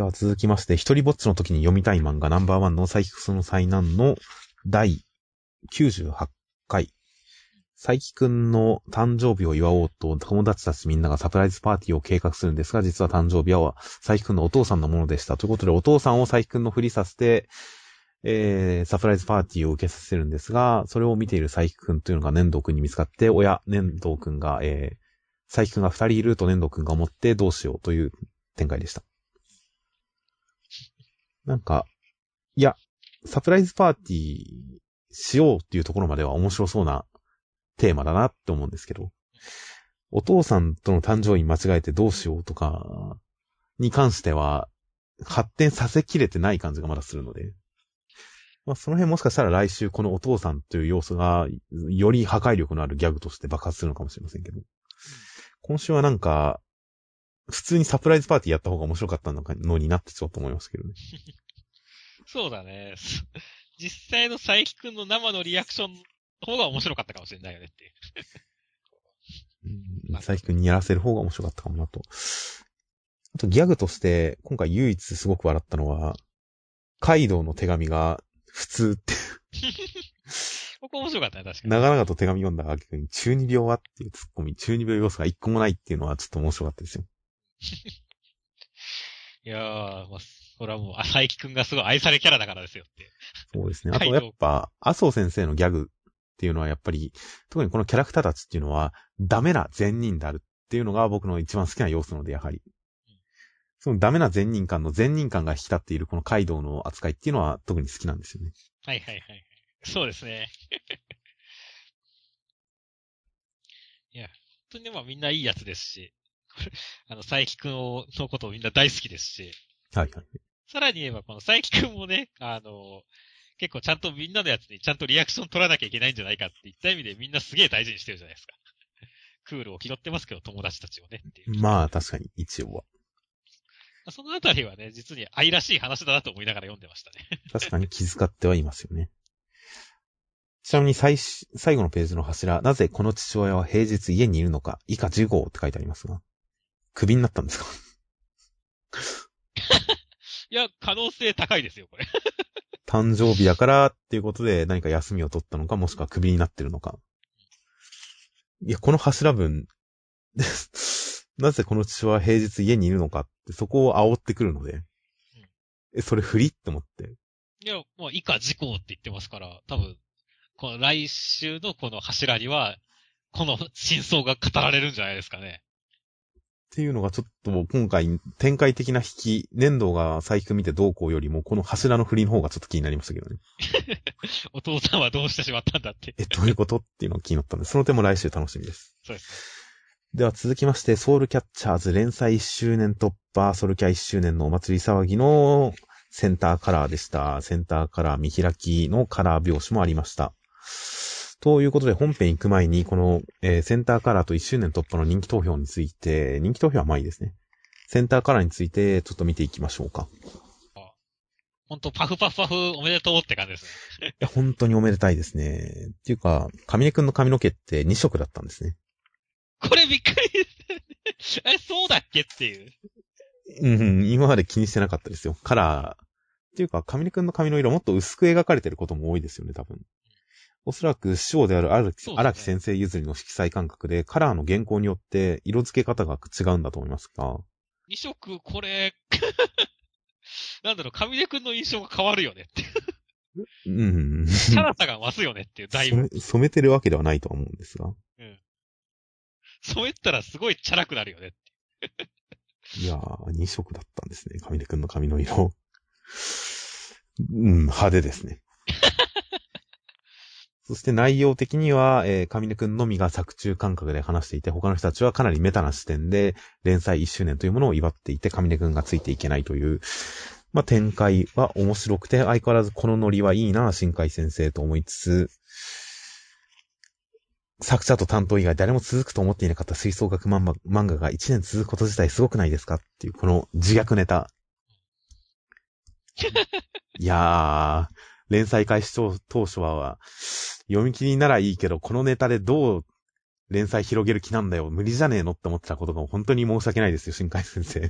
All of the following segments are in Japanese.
では続きまして、一人ぼっちの時に読みたい漫画ナンバーワンのサイキクスの災難の第98回。サイキくんの誕生日を祝おうと友達たちみんながサプライズパーティーを計画するんですが、実は誕生日はサイキくんのお父さんのものでした。ということで、お父さんをサイキくんのふりさせて、えー、サプライズパーティーを受けさせるんですが、それを見ているサイキくんというのが粘土くんに見つかって、親、粘土くんが、えー、サイキくんが二人いると粘土くんが思ってどうしようという展開でした。なんか、いや、サプライズパーティーしようっていうところまでは面白そうなテーマだなって思うんですけど、お父さんとの誕生日間違えてどうしようとかに関しては発展させきれてない感じがまだするので、まあその辺もしかしたら来週このお父さんという要素がより破壊力のあるギャグとして爆発するのかもしれませんけど、今週はなんか、普通にサプライズパーティーやった方が面白かったのかのになってちょっと思いますけどね。そうだね。実際の佐伯くんの生のリアクションの方が面白かったかもしれないよねっていう。うん、佐伯くんにやらせる方が面白かったかもなと。あとギャグとして、今回唯一すごく笑ったのは、カイドウの手紙が普通って、ここ面白かったね、確かに。長々と手紙読んだわけに、中二病はっていうツッコミ、中二病要素が一個もないっていうのはちょっと面白かったですよ。いやー、まあ、それはもう、佐伯くんがすごい愛されキャラだからですよって。そうですね。あとやっぱ、麻生先生のギャグっていうのはやっぱり、特にこのキャラクターたちっていうのは、ダメな善人であるっていうのが僕の一番好きな要素なので、やはり。そのダメな善人感の善人感が引き立っているこのカイドウの扱いっていうのは特に好きなんですよね。はいはいはい。そうですね。いや、本当にまあみんないいやつですし、あの、佐伯くんをのことをみんな大好きですし、はいはい。さらに言えばこの佐伯くんもね、あの、結構ちゃんとみんなのやつにちゃんとリアクション取らなきゃいけないんじゃないかっていった意味でみんなすげえ大事にしてるじゃないですか。クールを気取ってますけど、友達たちをねっていう。まあ確かに、一応は。そのあたりはね、実に愛らしい話だなと思いながら読んでましたね。確かに気遣ってはいますよね。ちなみに最し、最後のページの柱、なぜこの父親は平日家にいるのか、以下10号って書いてありますが、クビになったんですか？いや、可能性高いですよ、これ。誕生日だからっていうことで何か休みを取ったのか、もしくはクビになってるのか。いや、この柱文、なぜこの父親は平日家にいるのかって、そこを煽ってくるので、え、それフリって思って。いや、もう以下事項って言ってますから、多分、この来週のこの柱には、この真相が語られるんじゃないですかね。っていうのがちょっと今回展開的な引き、粘土が細工見てどうこうよりも、この柱の振りの方がちょっと気になりましたけどね。お父さんはどうしてしまったんだって。え、どういうことっていうのが気になったんで、その点も来週楽しみです。そうです。では続きまして、ソウルキャッチャーズ連載1周年突破、ソウルキャ1周年のお祭り騒ぎのセンターカラーでした。センターカラー見開きのカラー表紙もありました。ということで本編行く前に、この、えーセンターカラーと1周年突破の人気投票について、人気投票はまあいいですね。センターカラーについてちょっと見ていきましょうか。ほんと、パフパフパフおめでとうって感じですね。いや、本当におめでたいですね。っていうか、カミネくんの髪の毛って2色だったんですね。これびっくりですね。え、そうだっけっていう。うん、今まで気にしてなかったですよ。カラー。っていうか、カミネくんの髪の色もっと薄く描かれてることも多いですよね、多分。おそらく師匠である荒木ね荒木先生譲りの色彩感覚で、カラーの原稿によって色付け方が違うんだと思いますが、二色、これ、なんだろう、上出くんの印象が変わるよねっていう。うん。チャラさが増すよねっていう、だいぶ。染め染めてるわけではないとは思うんですが。染めたらすごいチャラくなるよね。いやー、2色だったんですね、カミネくんの髪の色。うん、派手ですね。そして内容的には、えー、上根くんのみが作中感覚で話していて、他の人たちはかなりメタな視点で、連載1周年というものを祝っていて、上根くんがついていけないという、まあ、展開は面白くて、相変わらずこのノリはいいな、新海先生と思いつつ、作者と担当以外誰も続くと思っていなかった吹奏楽漫画漫画が1年続くこと自体すごくないですかっていう、この自虐ネタ。いやー、連載開始当当初は、読み切りならいいけど、このネタでどう連載広げる気なんだよ、無理じゃねえのって思ってたことが本当に申し訳ないですよ、新海先生。本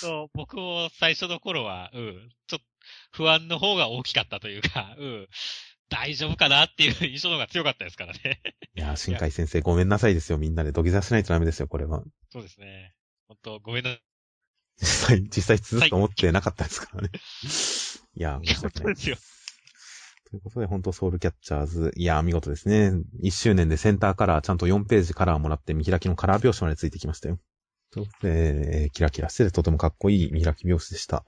当僕も最初の頃は、うん、ちょっと不安の方が大きかったというか、うん、大丈夫かなっていう印象の方が強かったですからね。いやー、新海先生ごめんなさいですよ。みんなで土下座しないとダメですよ、これは。そうですね。本当ごめんな実際、実際続くと思ってなかったですからね。いやー、申し訳ですよ。ということで、本当ソウルキャッチャーズ、いやー、見事ですね。1周年でセンターカラー、ちゃんと4ページカラーもらって、見開きのカラー表紙までついてきましたよ。ということで、えーキラキラしててとてもかっこいい見開き表紙でした。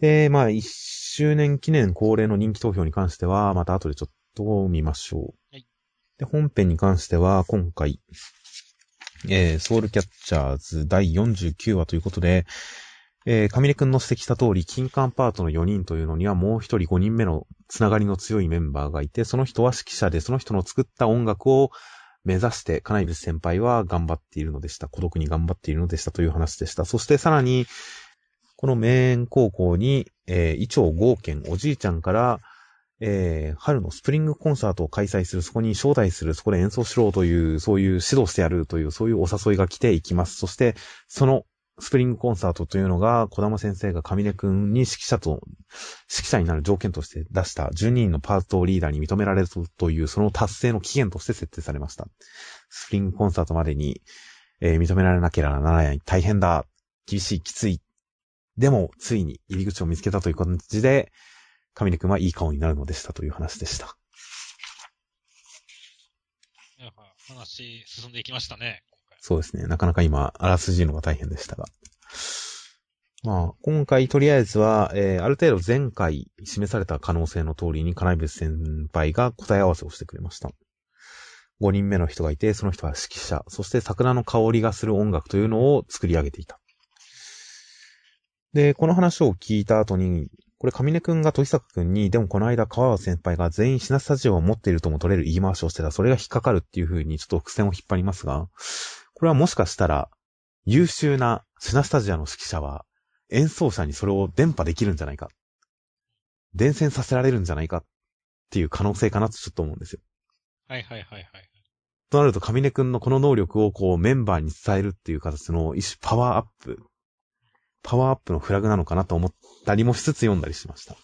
で、まあ、1周年記念恒例の人気投票に関しては、また後でちょっと見ましょう。はいで、本編に関しては、今回、えー、ソウルキャッチャーズ第49話ということで、えー、上根くんの指摘した通り、金管パートの4人というのにはもう一人5人目のつながりの強いメンバーがいて、その人は指揮者で、その人の作った音楽を目指して、金井先輩は頑張っているのでした。孤独に頑張っているのでしたという話でした。そしてさらに、この名園高校に、えー、伊調豪賢おじいちゃんから、えー、春のスプリングコンサートを開催する、そこに招待する、そこで演奏しろという、そういう指導してやるという、そういうお誘いが来ていきます。そして、そのスプリングコンサートというのが、小玉先生が上根くんに指揮者と、指揮者になる条件として出した12人のパートリーダーに認められるという、その達成の期限として設定されました。スプリングコンサートまでに、えー認められなければならない。大変だ。厳しい、きつい。でも、ついに入り口を見つけたという感じで、上根くんはいい顔になるのでしたという話でした。話進んでいきましたね、そうですね。なかなか今、あらすじのが大変でしたが。まあ、今回とりあえずは、えー、ある程度前回示された可能性の通りに金井別先輩が答え合わせをしてくれました。5人目の人がいて、その人は指揮者、そして桜の香りがする音楽というのを作り上げていた。で、この話を聞いた後に、これ上根くんが鳥坂くんに、でもこの間川尾先輩が全員シナスタジオを持っているとも取れる言い回しをしてた、それが引っかかるっていう風にちょっと伏線を引っ張りますが、これはもしかしたら、優秀なシナスタジアの指揮者は、演奏者にそれを伝播できるんじゃないか。伝染させられるんじゃないかっていう可能性かなとちょっと思うんですよ。はいはいはいはい。となると、上根くんのこの能力をこうメンバーに伝えるっていう形の一種パワーアップ、パワーアップのフラグなのかなと思ったりもしつつ読んだりしました。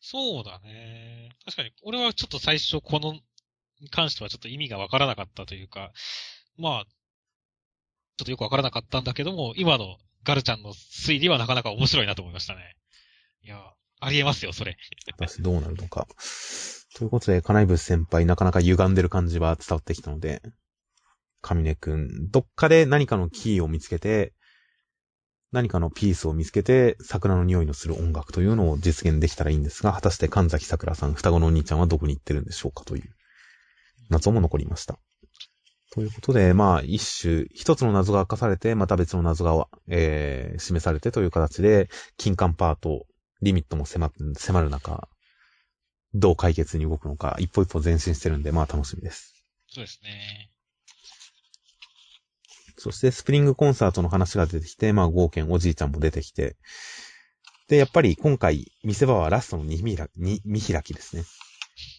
そうだね。確かに、俺はちょっと最初この、に関してはちょっと意味がわからなかったというか、まあ、ちょっとよくわからなかったんだけども、今のガルちゃんの推理はなかなか面白いなと思いましたね。いや、ありえますよ、それ。私どうなるのか。ということで、金井物先輩なかなか歪んでる感じは伝わってきたので、上根くん、どっかで何かのキーを見つけて、何かのピースを見つけて、桜の匂いのする音楽というのを実現できたらいいんですが、果たして神崎桜さん、双子のお兄ちゃんはどこに行ってるんでしょうかという謎も残りました。ということで、まあ、一種、一つの謎が明かされて、また別の謎が、えー、示されてという形で、金管パート、リミットも迫迫る中、どう解決に動くのか、一歩一歩前進してるんで、まあ楽しみです。そうですね。そして、スプリングコンサートの話が出てきて、まあ、合憲おじいちゃんも出てきて、で、やっぱり今回、見せ場はラストの見開きですね。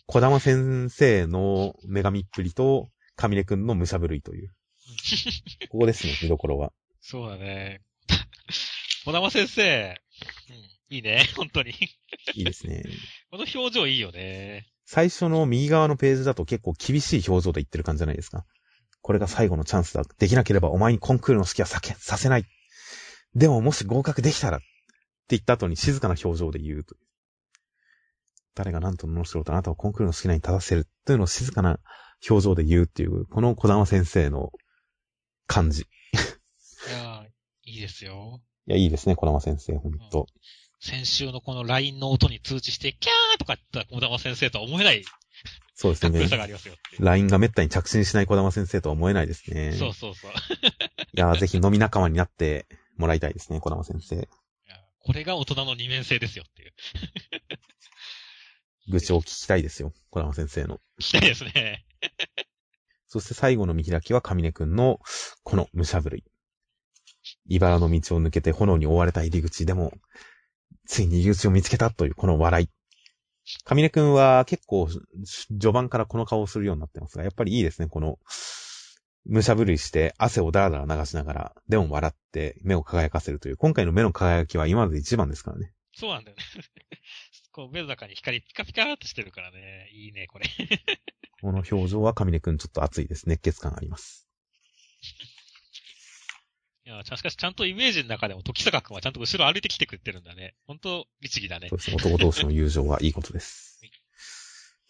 小玉先生の女神っぷりと、上根くんの武者震いという。ここですね、見どころは。そうだね。小玉先生、うん、いいね、本当に。いいですね。この表情いいよね。最初の右側のページだと結構厳しい表情で言ってる感じじゃないですか。これが最後のチャンスだ。できなければお前にコンクールの式はさけ、させない。でももし合格できたら、って言った後に静かな表情で言うと。誰が何と罵ろうとあなたをコンクールの好きなに立たせるというのを静かな表情で言うっていう、この小玉先生の感じ。いやーいいですよ。いや、いいですね、小玉先生、ほんと。先週のこの LINE の音に通知して、キャーとか言った小玉先生とは思えないそうですねさ。がありますよ。LINE が滅多に着信しない小玉先生とは思えないですね。そうそうそう。いや、ぜひ飲み仲間になってもらいたいですね、小玉先生。これが大人の二面性ですよっていう。愚痴を聞きたいですよ、小玉先生の。聞きたいですね。そして最後の見開きは上根くんの、この武者震い。茨の道を抜けて炎に覆われた入り口でも、ついに入り口を見つけたというこの笑い。上根くんは結構、序盤からこの顔をするようになってますが、やっぱりいいですね、この、武者震いして汗をダラダラ流しながら、でも笑って目を輝かせるという、今回の目の輝きは今まで一番ですからね。そうなんだよね。こう、目の中に光ピカピカーっとしてるからね。いいね、これ。この表情は上根くんちょっと熱いです。熱血感あります。いや、しかしちゃんとイメージの中でも時坂くんはちゃんと後ろ歩いてきてくれてるんだね。本当律儀だねそ。うですね。男同士の友情はいいことです はい。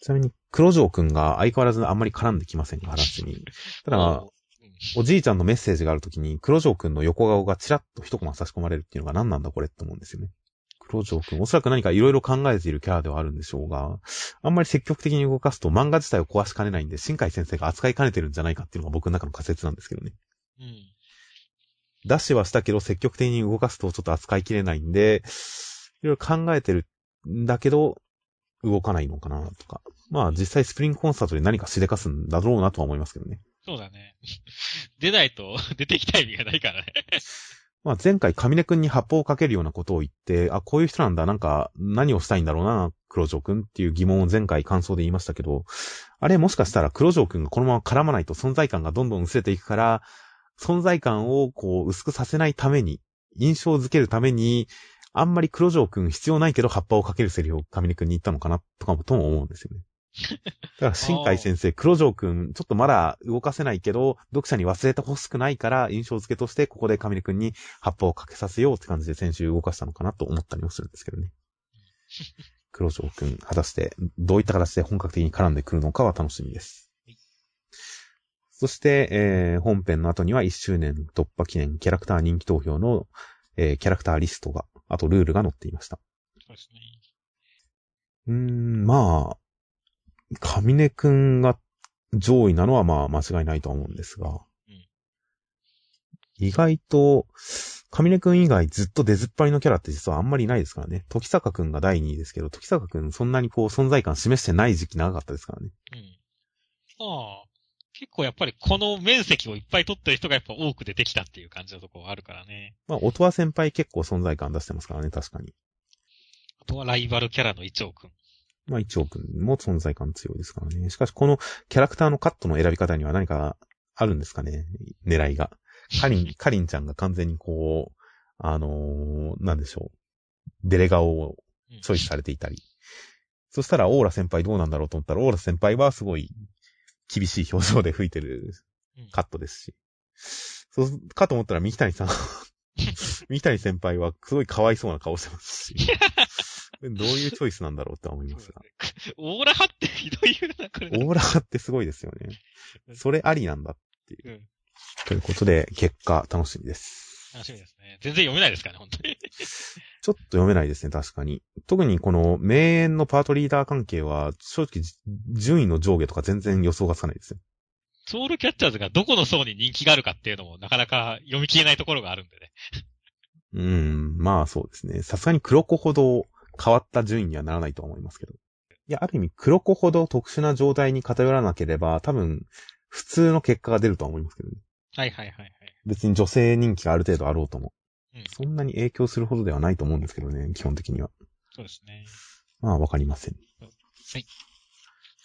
ちなみに、黒城くんが相変わらずあんまり絡んできませんが、話に。ただ、うんおじいちゃんのメッセージがあるときに、黒城くんの横顔がチラッと一コマ差し込まれるっていうのが何なんだこれって思うんですよね。黒城くん、おそらく何かいろいろ考えているキャラではあるんでしょうが、あんまり積極的に動かすと漫画自体を壊しかねないんで、新海先生が扱いかねてるんじゃないかっていうのが僕の中の仮説なんですけどね。うん。ダッシュはしたけど積極的に動かすとちょっと扱いきれないんで、いろいろ考えてるんだけど、動かないのかなとか。まあ実際スプリングコンサートで何かしでかすんだろうなとは思いますけどね。そうだね。出ないと出てきた意味がないからね。まあ前回上根くんに発砲をかけるようなことを言って、あ、こういう人なんだ、なんか何をしたいんだろうな、黒城くんっていう疑問を前回感想で言いましたけど、あれもしかしたら黒城くんがこのまま絡まないと存在感がどんどん薄れていくから、存在感をこう薄くさせないために、印象づけるために、あんまり黒城くん必要ないけど葉っぱをかけるセリフを上根くんに言ったのかなとかもとも思うんですよね。だから新海先生、黒城くん、ちょっとまだ動かせないけど、読者に忘れてほしくないから、印象付けとして、ここで上根くんに葉っぱをかけさせようって感じで先週動かしたのかなと思ったりもするんですけどね。黒城くん、果たして、どういった形で本格的に絡んでくるのかは楽しみですはい。そして、えー本編の後には1周年突破記念キャラクター人気投票の、えーキャラクターリストが、あとルールが載っていました。そうですね。うーん、まあ、上根くんが上位なのはまあ間違いないとは思うんですが、ん意外と、上根くん以外ずっと出ずっぱりのキャラって実はあんまりいないですからね。時坂くんが第2位ですけど、時坂くんそんなにこう存在感示してない時期長かったですからね。うん。まあ、結構やっぱりこの面積をいっぱい取ってる人がやっぱ多く出てきたっていう感じのところあるからね。まあ、音羽先輩結構存在感出してますからね、確かに。あとはライバルキャラのイチョウ君。まあ、一応くんも存在感強いですからね。しかし、このキャラクターのカットの選び方には何かあるんですかね？狙いが。カリン、カリンちゃんが完全にこう、あのーなんでしょう。デレガをうんチョイスされていたり。そしたら、オーラ先輩どうなんだろうと思ったら、オーラ先輩はすごい厳しい表情で吹いてるうんカットですし。そう、かと思ったら、三木谷さん。三木谷先輩はすごいかわいそうな顔してますし。どういうチョイスなんだろうって思いますが。オーラ派ってひどい言うな、これ。オーラってすごいですよね。それありなんだっていう。うんということで、結果楽しみです。楽しみですね。全然読めないですからね、本当に。ちょっと読めないですね、確かに。特にこの名演のパートリーダー関係は、正直、順位の上下とか全然予想がつかないですよ。ソウルキャッチャーズがどこの層に人気があるかっていうのもなかなか読み切れないところがあるんでね。うん、まあそうですね。さすがに黒子ほど変わった順位にはならないとは思いますけど。いや、ある意味黒子ほど特殊な状態に偏らなければ、多分、普通の結果が出るとは思いますけどね。はいはいはいはい。別に女性人気がある程度あろうとも。うん。そんなに影響するほどではないと思うんですけどね、基本的には。そうですね。まあ、わかりません。はい。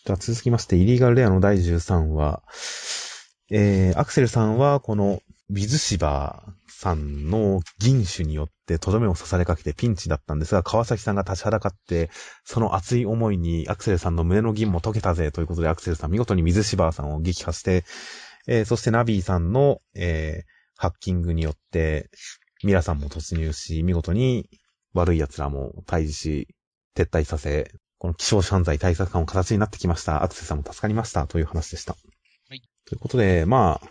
では続きまして、イリーガルレアの第13話。えー、アクセルさんは、この、水芝さんの銀種によってとどめを刺されかけてピンチだったんですが、川崎さんが立ちはだかって、その熱い思いにアクセルさんの胸の銀も解けたぜということで、アクセルさん見事に水芝さんを撃破して、えー、そしてナビーさんの、えー、ハッキングによって、ミラさんも突入し、見事に悪い奴らも退治し、撤退させ、この希少犯罪対策官も形になってきました。アクセルさんも助かりました。という話でした。はい。ということで、まあ、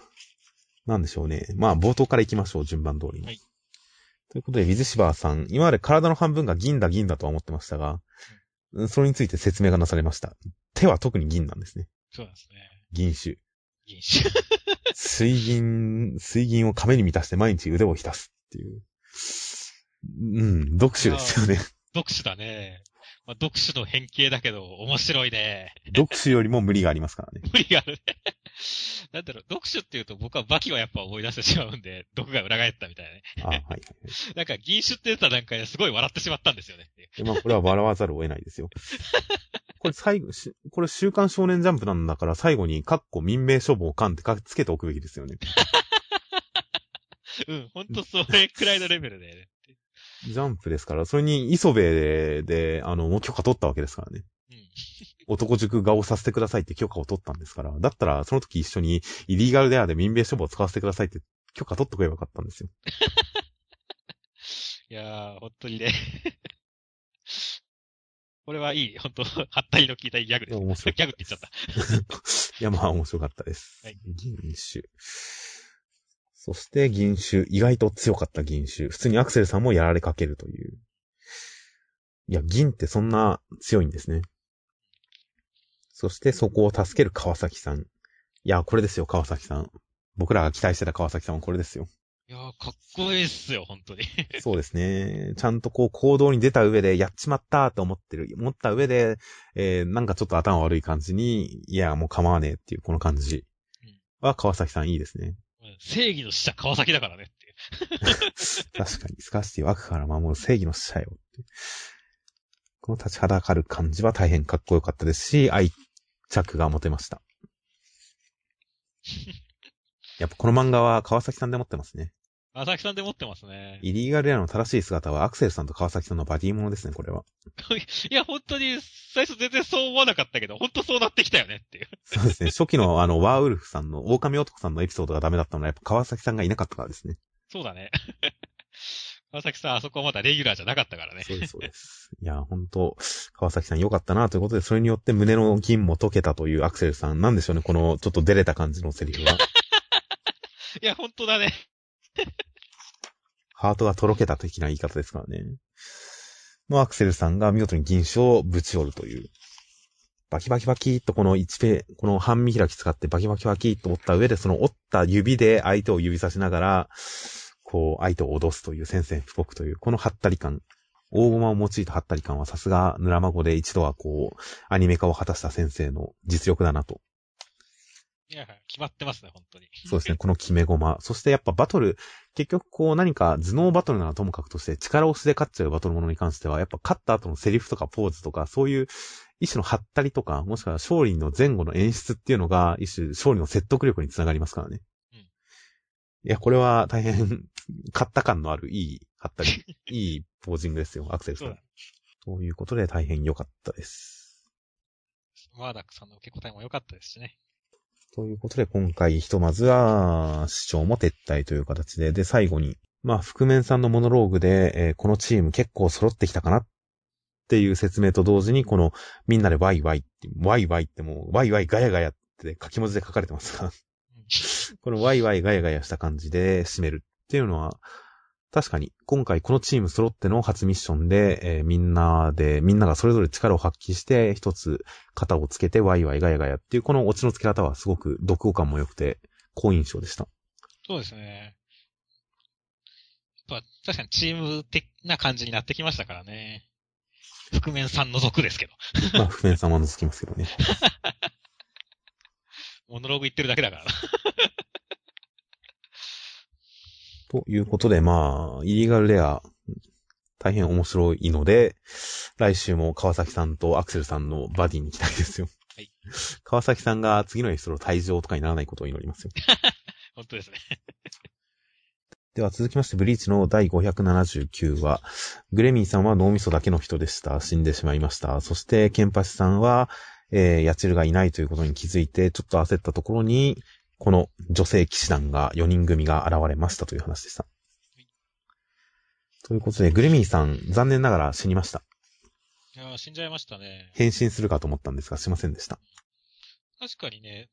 なんでしょうね。まあ、冒頭から行きましょう。順番通りに。はいということで、水芝さん、今まで体の半分が銀だ銀だとは思ってましたが、うんそれについて説明がなされました。手は特に銀なんですね。そうですね。銀種。銀種。水銀、水銀を亀に満たして毎日腕を浸すっていう。うん、読書ですよね。読書だね。まあ、読書の変形だけど、面白いね。読書よりも無理がありますからね。無理があるね。なんだろう、読書っていうと僕はバキをやっぱ思い出してしまうんで、毒が裏返ったみたいなね。あはい。なんか銀種って言った段階ですごい笑ってしまったんですよね。でまあ、これは笑わざるを得ないですよ。これ最後、しこれ週刊少年ジャンプなんだから最後に、カッコ民名処方官ってかつけておくべきですよね。うん、ほんとそれくらいのレベルで、ね。ジャンプですから、それに磯部で、で、あの、もう許可取ったわけですからね。うん。男塾画をさせてくださいって許可を取ったんですから、だったらその時一緒にイリーガルデアで民名処方を使わせてくださいって許可取ってくればよかったんですよ。いやー、本当にね。これはいい、本当はったりの効いたギャグです。面白い。ギャグって言っちゃった。いや、まあ面白かったです。はい銀種。そして銀種、意外と強かった銀種。普通にアクセルさんもやられかけるという。いや、銀ってそんな強いんですね。そしてそこを助ける川崎さん。いや、これですよ、川崎さん。僕らが期待してた川崎さんはこれですよ。いやー、かっこいいっすよ、本当に。そうですね。ちゃんとこう行動に出た上で、やっちまったと思ってる、思った上で、えー、なんかちょっと頭悪い感じに、いや、もう構わねえっていうこの感じは川崎さんいいですね。うん正義の使者川崎だからねって。確かに、スカーシティを悪から守る正義の使者よって。この立ちはだかる感じは大変かっこよかったですし、愛着が持てました。やっぱこの漫画は川崎さんで持ってますね。川崎さんで持ってますね。イリーガルレアの正しい姿はアクセルさんと川崎さんのバディものですね、これは。いや、本当に、最初全然そう思わなかったけど、本当そうなってきたよねっていう。そうですね。初期のあの、ワーウルフさんの、狼男さんのエピソードがダメだったのはやっぱ川崎さんがいなかったからですね。そうだね。川崎さん、あそこはまだレギュラーじゃなかったからね。そうです、そうです。いや、本当川崎さん良かったなということで、それによって胸の銀も解けたというアクセルさん。なんでしょうね、このちょっと出れた感じのセリフは。いや、本当だね。ハートがとろけた的な言い方ですからね。のアクセルさんが見事に銀賞をぶち折るという。バキバキバキっとこの1ペ、この半身開き使ってバキバキバキっと折った上で、その折った指で相手を指さしながら、こう、相手を脅すという宣戦布告という、このハったり感。大駒を用いたハったり感はさすが、ヌラマ語で一度はこう、アニメ化を果たした先生の実力だなと。いや、決まってますね、本当に。そうですね、この決め駒。そしてやっぱバトル、結局こう何か頭脳バトルならともかくとして力押しで勝っちゃうバトルものに関しては、やっぱ勝った後のセリフとかポーズとか、そういう一種のハったりとか、もしくは勝利の前後の演出っていうのが、一種勝利の説得力につながりますからね。うんいや、これは大変、勝った感のあるいい、ハったり、いいポージングですよ、アクセルさ。んだ。ということで大変良かったです。マーダックさんの受け答えも良かったですしね。ということで、今回ひとまずは、市長も撤退という形で、で、最後に、まあ、覆面さんのモノローグで、えーこのチーム結構揃ってきたかなっていう説明と同時に、この、みんなでワイワイって、ワイワイってもう、ワイワイガヤガヤって書き文字で書かれてますが、このワイワイガヤガヤした感じで締めるっていうのは、確かに、今回このチーム揃っての初ミッションで、えーみんなで、みんながそれぞれ力を発揮して、一つ肩をつけてワイワイガヤガヤっていう、このオチの付け方はすごく読語感も良くて、好印象でした。そうですね。やっぱ、確かにチーム的な感じになってきましたからね。覆面さん除くですけど。まあ、譜面様のつきますけどね。モノローグ言ってるだけだからな。ということで、まあ、イリーガルレア、大変面白いので、来週も川崎さんとアクセルさんのバディに期待ですよ。はい川崎さんが次のエピソード退場とかにならないことを祈りますよ。本当ですね。では続きまして、ブリーチの第579話。グレミーさんは脳みそだけの人でした。死んでしまいました。そして、ケンパシさんは、えー、ヤチルがいないということに気づいて、ちょっと焦ったところに、この女性騎士団が、4人組が現れましたという話でした。ということで、グレミーさん、残念ながら死にました。いやー死んじゃいましたね。変身するかと思ったんですが、しませんでした。確かにね、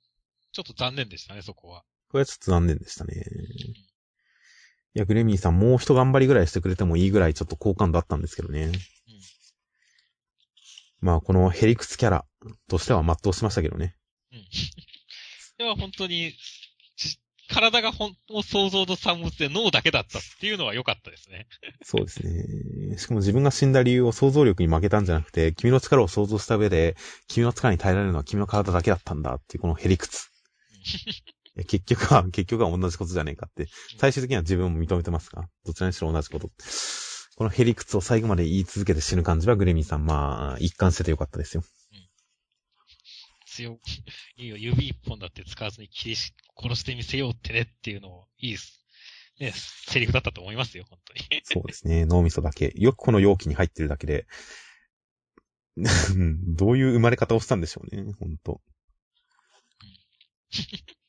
ちょっと残念でしたね、そこは。これはちょっと残念でしたね。いや、グレミーさん、もう一頑張りぐらいしてくれてもいいぐらいちょっと好感度あったんですけどね。まあ、このヘリクツキャラとしては全うしましたけどね。うん。いや、本当に、ち体がほん、もう想像の産物で脳だけだったっていうのは良かったですね。そうですね。しかも自分が死んだ理由を想像力に負けたんじゃなくて、君の力を想像した上で、君の力に耐えられるのは君の体だけだったんだっていうこのヘリクツ。結局は、結局は同じことじゃねえかって。最終的には自分も認めてますが、どちらにしろ同じこと。このヘリクツを最後まで言い続けて死ぬ感じはグレミーさん、まあ、一貫しててよかったですよ。強、いいよ、指一本だって使わずに切りし、殺してみせようってねっていうのを、いいです。ね、セリフだったと思いますよ、本当に。そうですね。脳みそだけ。よくこの容器に入ってるだけで、うんどういう生まれ方をしたんでしょうね。本当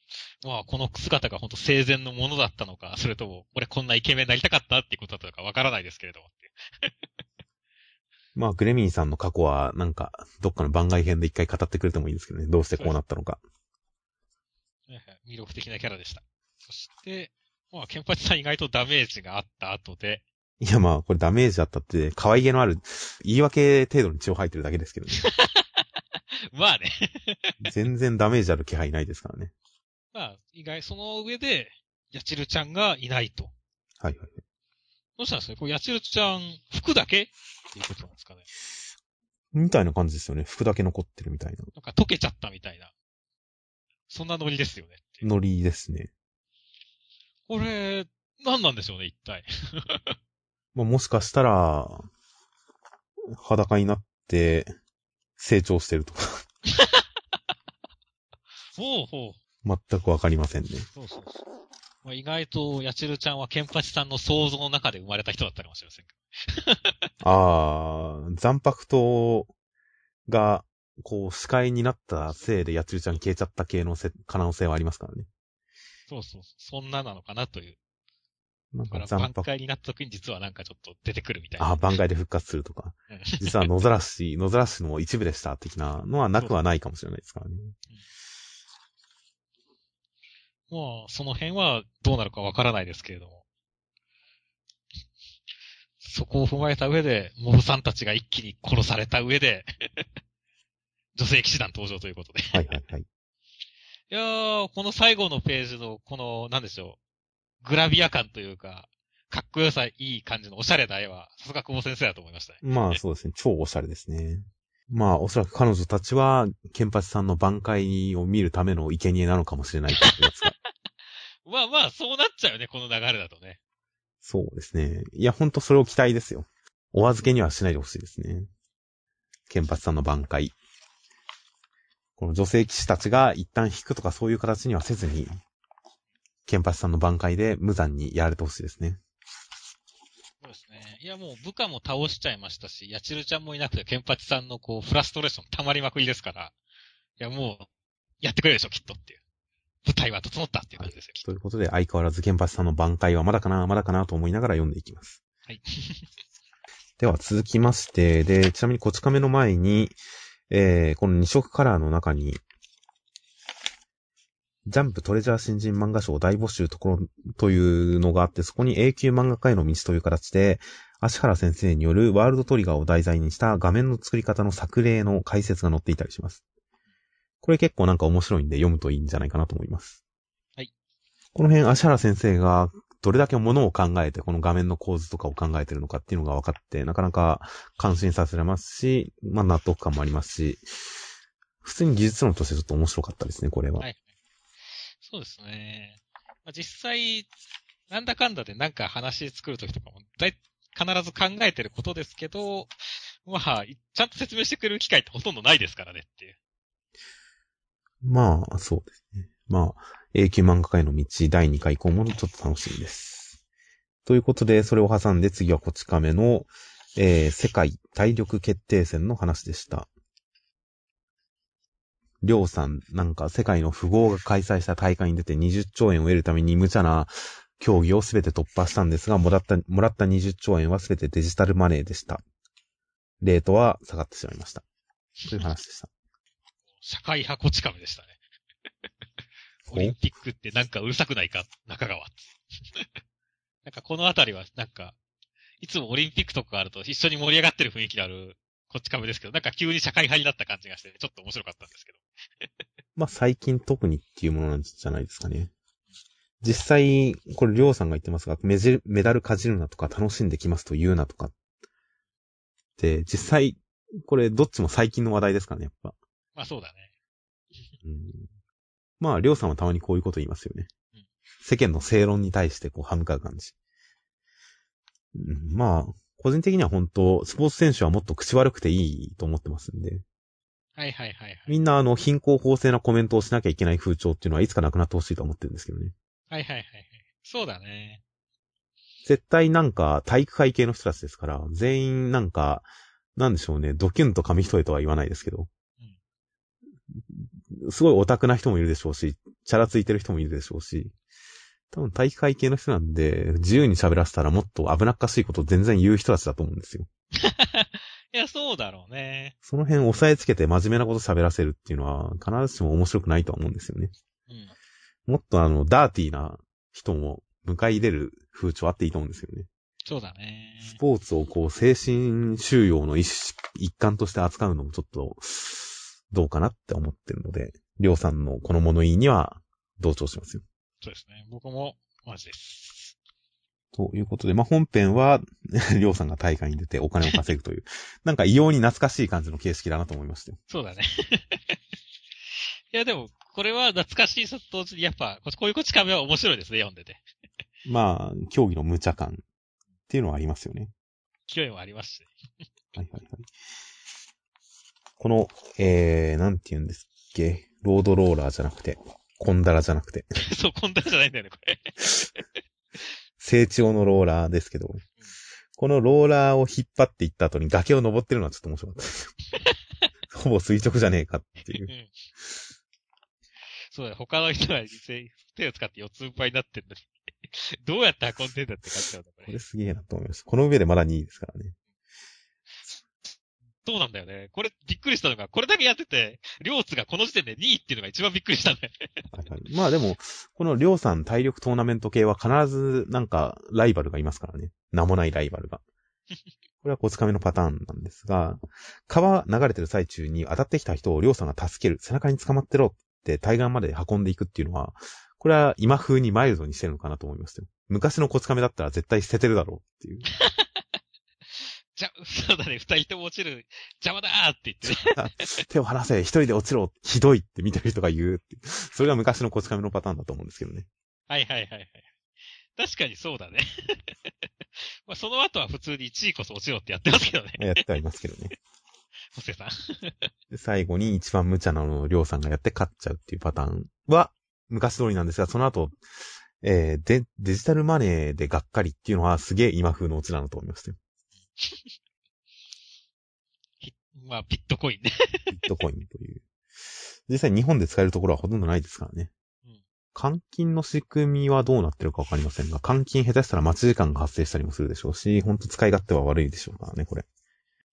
まあ、この姿が本当生前のものだったのか、それとも、俺こんなイケメンになりたかったっていうことだったのかわからないですけれども。まあ、グレミンさんの過去は、なんか、どっかの番外編で一回語ってくれてもいいですけどね。どうしてこうなったのか。ね魅力的なキャラでした。そして、まあ、ケンパチさん意外とダメージがあった後で、いや、まあ、これダメージあったって、可愛げのある、言い訳程度に血を吐いてるだけですけどね。まあね。全然ダメージある気配ないですからね。まあ、意外、その上で、ヤチルちゃんがいないと。はいはい。どうしたんですかこれヤチルちゃん、服だけ？っていうことなんですかね。みたいな感じですよね。服だけ残ってるみたいな。なんか溶けちゃったみたいな。そんなノリですよね。ノリですね。これ、何なんでしょうね、一体。まあ、もしかしたら、裸になって、成長してるとか、ほうほう。全くわかりませんね。そうそうそう。まあ、意外と、ヤチルちゃんはケンパチさんの想像の中で生まれた人だったかもしれませんけあー、残白糖が、こう、視界になったせいで、やつるちゃん消えちゃった系のせ可能性はありますからね。ど。そうそうそう。そんななのかなという。なんだか残白、挽回になった時に実はなんかちょっと出てくるみたいな。あー、番外で復活するとか。うん実は野ざらし、野ざらしの一部でした、的なのはなくはないかもしれないですからね。まあ、その辺はどうなるかわからないですけれども。そこを踏まえた上で、モブさんたちが一気に殺された上で、女性騎士団登場ということで。はいはいはい。いやー、この最後のページの、この、なんでしょう、グラビア感というか、かっこよさいい感じのおしゃれな絵は、さすが久保先生だと思いましたね。まあそうですね。超おしゃれですね。まあおそらく彼女たちは、ケンパチさんの挽回を見るための生贄なのかもしれないと言いますか。まあまあ、そうなっちゃうよね、この流れだとね。そうですね。いや、ほんとそれを期待ですよ。お預けにはしないでほしいですね。ケンパチさんの挽回。この女性騎士たちが一旦引くとかそういう形にはせずに、ケンパチさんの挽回で無残にやられてほしいですね。そうですね。いや、もう部下も倒しちゃいましたし、ヤチルちゃんもいなくて、ケンパチさんのこう、フラストレーション溜まりまくりですから、いや、もう、やってくれるでしょ、きっとっていう。舞台は整ったっていう感じですよ、きっと。ということで、相変わらずケンパチさんの挽回はまだかな、まだかなと思いながら読んでいきます。はい。では続きまして、で、ちなみにこち亀の前に、えー、この2色カラーの中に、ジャンプトレジャー新人漫画賞大募集ところ、というのがあって、そこに永久漫画家への道という形で、足原先生によるワールドトリガーを題材にした画面の作り方の作例の解説が載っていたりします。これ結構なんか面白いんで読むといいんじゃないかなと思います。はい。この辺、足原先生がどれだけものを考えて、この画面の構図とかを考えてるのかっていうのが分かって、なかなか感心させられますし、まあ納得感もありますし、普通に技術論としてちょっと面白かったですね、これは。はいそうですね。まあ、実際、なんだかんだでなんか話作るときとかも、だい、必ず考えてることですけど、まあ、ちゃんと説明してくれる機会ってほとんどないですからねっていう。まあ、そうですね。まあ、永久漫画家への道第2回以降もちょっと楽しみです。ということで、それを挟んで次はこち亀の、えー、世界体力決定戦の話でした。りょうさん、なんか世界の富豪が開催した大会に出て20兆円を得るために無茶な競技をすべて突破したんですが、もらった、もらった20兆円はすべてデジタルマネーでした。レートは下がってしまいました。という話でした。社会派こち亀でしたね。オリンピックってなんかうるさくないか、中川。なんかこのあたりはなんか、いつもオリンピックとかがあると一緒に盛り上がってる雰囲気のあるこっち亀ですけど、なんか急に社会派になった感じがして、ちょっと面白かったんですけど。まあ、最近特にっていうものなんじゃないですかね。実際、これ、りょうさんが言ってますが、メジメダルかじるなとか、楽しんできますと言うなとか。で、実際、これ、どっちも最近の話題ですからね、やっぱ。まあそうだね。うん、まあ、りょうさんはたまにこういうこと言いますよねうん。世間の正論に対して、こう、歯向かう感じ。うんまあ、個人的には本当、スポーツ選手はもっと口悪くていいと思ってますんで。はいはいはいはい。みんなあの、貧困法制なコメントをしなきゃいけない風潮っていうのはいつかなくなってほしいと思ってるんですけどね。はいはいはいはい。そうだね。絶対なんか体育会系の人たちですから、全員なんか、なんでしょうね、ドキュンと紙一重とは言わないですけど、すごいオタクな人もいるでしょうし、チャラついてる人もいるでしょうし、多分体育会系の人なんで、自由に喋らせたらもっと危なっかしいことを全然言う人たちだと思うんですよ。いや、そうだろうね。その辺押さえつけて真面目なこと喋らせるっていうのは、必ずしも面白くないとは思うんですよね。うん。もっとあの、ダーティーな人も迎え入れる風潮あっていいと思うんですよね。そうだね。スポーツをこう、精神収容の一一環として扱うのもちょっと、どうかなって思ってるので、りょうさんのこの物言いには同調しますよ。そうですね。僕も同じです。ということで、まあ、本編は、りょうさんが大会に出てお金を稼ぐという、なんか異様に懐かしい感じの形式だなと思いましたよ。そうだね。いや、でも、これは懐かしいさと同時に、やっぱ、ここういうこち亀は面白いですね、読んでて。まあ、競技の無茶感っていうのはありますよね。勢いもありますし、ね。はいはいはい。この、えー、なんて言うんですっけ、ロードローラーじゃなくて、コンダラじゃなくて、そう、コンタじゃないんだよね、これ。成長のローラーですけど、このローラーを引っ張っていった後に崖を登ってるのはちょっと面白かったですよ。ほぼ垂直じゃねえかっていうう。ん。そうだよ、他の人が手を使って四つん這いになってんのに。どうやって運んでんだって感じなんだ、これこれ。すげえなと思いました。この上でまだ2位ですからね。そうなんだよね。これ、びっくりしたのが、これだけやってて、両津がこの時点で2位っていうのが一番びっくりしたんだよね。はいはい、まあでも、このりょうさん体力トーナメント系は必ずなんかライバルがいますからね。名もないライバルが。これはコツカメのパターンなんですが、川流れてる最中に当たってきた人をりょうさんが助ける、背中に捕まってろって対岸まで運んでいくっていうのは、これは今風にマイルドにしてるのかなと思いますよ。昔のコツカメだったら絶対捨ててるだろうっていう。じゃ、そうだね、二人とも落ちる、邪魔だーって言ってね。手を離せ、一人で落ちろ、ひどいって見てる人が言うって。それが昔のコツカメのパターンだと思うんですけどね。はいはいはいはい。確かにそうだね。まあその後は普通に1位こそ落ちろってやってますけどね。やってありますけどね。ホセさん。で最後に一番無茶なのをりょうさんがやって勝っちゃうっていうパターンは昔通りなんですが、その後、えーで、デジタルマネーでがっかりっていうのはすげえ今風のオチだなと思いましたよ。ひまあ、ビットコインね。ビットコインという。実際日本で使えるところはほとんどないですからね。うん換金の仕組みはどうなってるかわかりませんが、換金下手したら待ち時間が発生したりもするでしょうし、ほんと使い勝手は悪いでしょうからね、これ。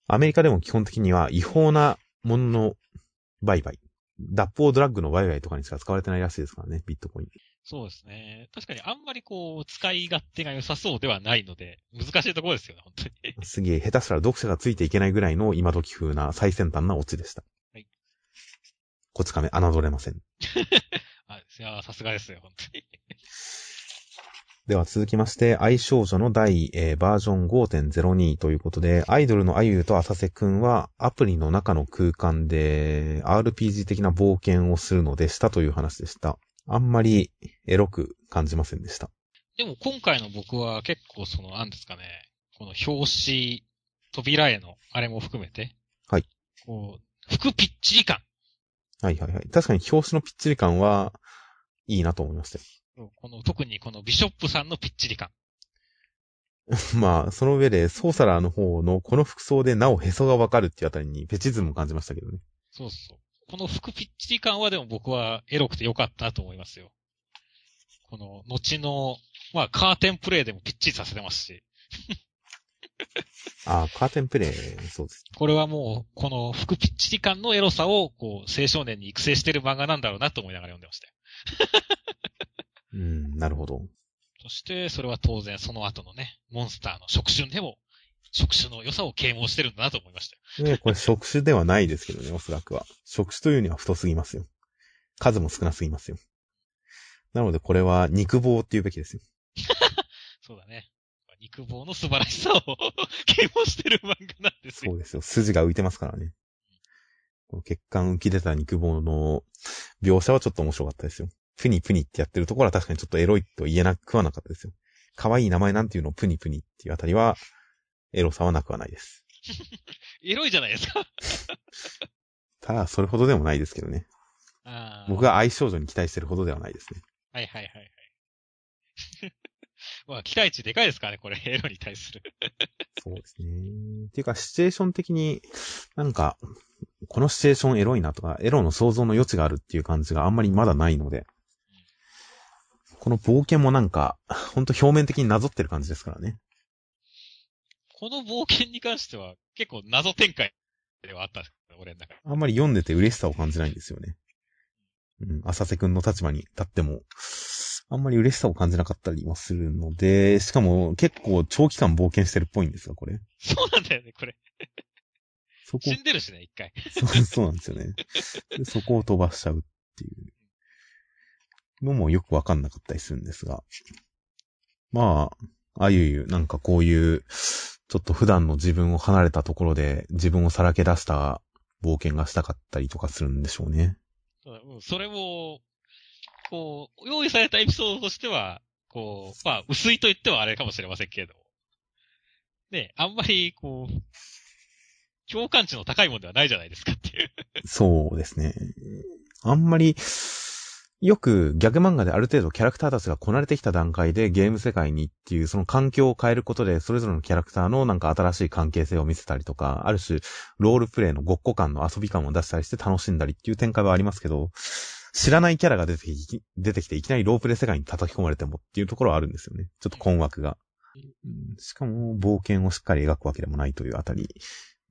アメリカでも基本的には違法なものの売買。脱法ドラッグの売買とかにしか使われてないらしいですからね、ビットコイン。そうですね。確かにあんまりこう、使い勝手が良さそうではないので、難しいところですよね、本当に。すげえ、下手したら読者がついていけないぐらいの今時風な最先端なオチでした。はい。こち亀、侮れません。あ、いや、さすがですよ、本当に。では続きまして、愛少女の第、えーバージョン5.02ということで、アイドルのあゆゆと浅瀬くんはアプリの中の空間で RPG 的な冒険をするのでしたという話でした。あんまりエロく感じませんでした。でも今回の僕は結構その、なんですかね、この表紙、扉絵のあれも含めて、はい。こう、服ぴっちり感。はいはいはい。確かに表紙のぴっちり感はいいなと思いましたよ。この、特にこのビショップさんのぴっちり感。まあ、その上で、ソーサラーの方のこの服装でなおへそがわかるっていうあたりにペチズムを感じましたけどね。そうそう。この服ぴっちり感はでも僕はエロくてよかったなと思いますよ。この、後の、まあ、カーテンプレイでもぴっちりさせてますし。ああ、カーテンプレイ、そうです。これはもう、この服ぴっちり感のエロさを、こう、青少年に育成してる漫画なんだろうなと思いながら読んでましたよ。うん、なるほど。そして、それは当然その後のね、モンスターの触手でも、触手の良さを啓蒙してるんだなと思いましたよ。ね、これ触手ではないですけどね、おそらくは。触手というには太すぎますよ。数も少なすぎますよ。なのでこれは肉棒っていうべきですよ。そうだね。肉棒の素晴らしさを 啓蒙してる漫画なんですよ。そうですよ。筋が浮いてますからね。この血管浮き出た肉棒の描写はちょっと面白かったですよ。プニプニってやってるところは確かにちょっとエロいと言えなくはなかったですよ。可愛い名前なんていうのをプニプニっていうあたりは、エロさはなくはないです。エロいじゃないですか。ただ、それほどでもないですけどね。僕が愛少女に期待してるほどではないですね。はいはいはいはい。まあ、期待値でかいですからね、これ、エロに対する。そうですね。っていうか、シチュエーション的に、なんか、このシチュエーションエロいなとか、エロの想像の余地があるっていう感じがあんまりまだないので、この冒険もなんか、ほんと表面的になぞってる感じですからね。この冒険に関しては、結構謎展開ではあったんですけど、俺の中で。あんまり読んでて嬉しさを感じないんですよね。うん、浅瀬くんの立場に立っても、あんまり嬉しさを感じなかったりもするので、しかも結構長期間冒険してるっぽいんですが、これ。そうなんだよね、これ。そこ死、んでるしね、一回。そうそうなんですよね。でそこを飛ばしちゃうっていうのもよくわかんなかったりするんですが。まあ、あゆゆ、なんかこういう、ちょっと普段の自分を離れたところで自分をさらけ出した冒険がしたかったりとかするんでしょうね。それも、こう、用意されたエピソードとしては、こう、まあ、薄いと言ってはあれかもしれませんけれども。ね、あんまり、こう、共感値の高いものではないじゃないですかっていう。そうですね。あんまり、よくギャグ漫画である程度キャラクターたちがこなれてきた段階でゲーム世界にっていうその環境を変えることでそれぞれのキャラクターのなんか新しい関係性を見せたりとか、ある種ロールプレイのごっこ感の遊び感を出したりして楽しんだりっていう展開はありますけど、知らないキャラが出てき出てきていきなりロープレイ世界に叩き込まれてもっていうところはあるんですよね。ちょっと困惑が。うんしかも冒険をしっかり描くわけでもないというあたり、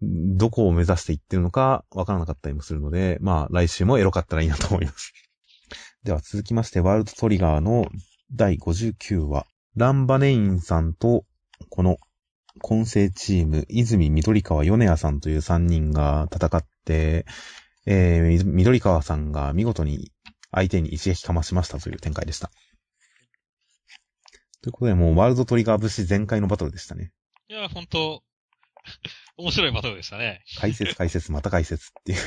どこを目指していってるのかわからなかったりもするので、まあ来週もエロかったらいいなと思います。では続きまして、ワールドトリガーの第59話、ランバネインさんと、この、混成チーム、泉緑川米谷さんという3人が戦って、えー、緑川さんが見事に相手に一撃かましましたという展開でした。ということで、もうワールドトリガー節全開のバトルでしたね。いや、本当面白いバトルでしたね。解説解説また解説っていう。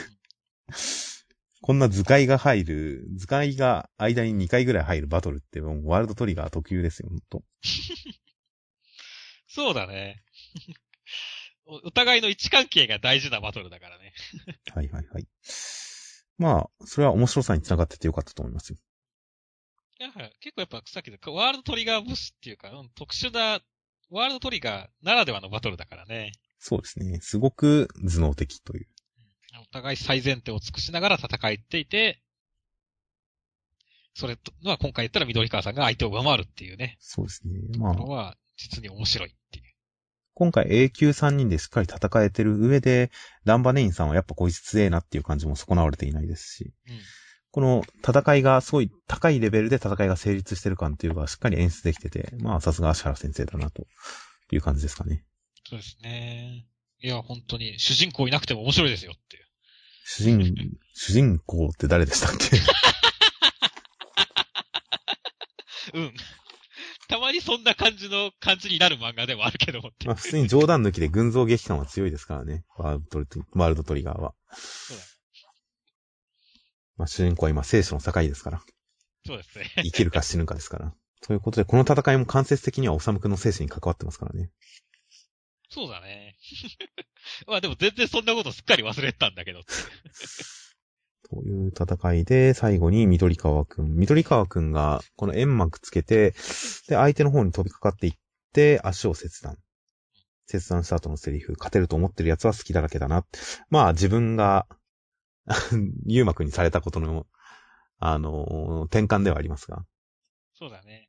こんな図解が入る、図解が間に2回ぐらい入るバトルってもうワールドトリガー特有ですよ、ほんと。そうだね。おお互いの位置関係が大事なバトルだからね。はいはいはい。まあ、それは面白さにつながっててよかったと思いますよ。いや結構やっぱさっきのワールドトリガーブスっていうか、うん特殊な、ワールドトリガーならではのバトルだからね。そうですね。すごく頭脳的という。お互い最前提を尽くしながら戦っていて、それと、のは今回言ったら緑川さんが相手を上回るっていうね。そうですね。まあの、は、実に面白いっていう。今回 A 級3人でしっかり戦えてる上で、ランバネインさんはやっぱこいつ強えなっていう感じも損なわれていないですし、うん。この戦いがすごい高いレベルで戦いが成立してる感っていうのがしっかり演出できてて、まあさすが足原先生だなという感じですかね。そうですね。いや、本当に、主人公いなくても面白いですよっていう。主人、主人公って誰でしたっけ？うん。たまにそんな感じの感じになる漫画でもあるけどまあ普通に冗談抜きで群像劇感は強いですからね。ワールドトリワールドトリガーは。そうだまあ主人公は今生死の境ですから。そうですね。生きるか死ぬかですから。ということで、この戦いも間接的にはおさむくんの生死に関わってますからね。そうだね。まあでも全然そんなことすっかり忘れてたんだけど。という戦いで、最後に緑川くん。緑川くんが、この円幕つけて、で、相手の方に飛びかかっていって、足を切断。切断した後のセリフ、勝てると思ってる奴は好きだらけだな。まあ、自分が、幽幕にされたことの、あの、転換ではありますが。そうだね。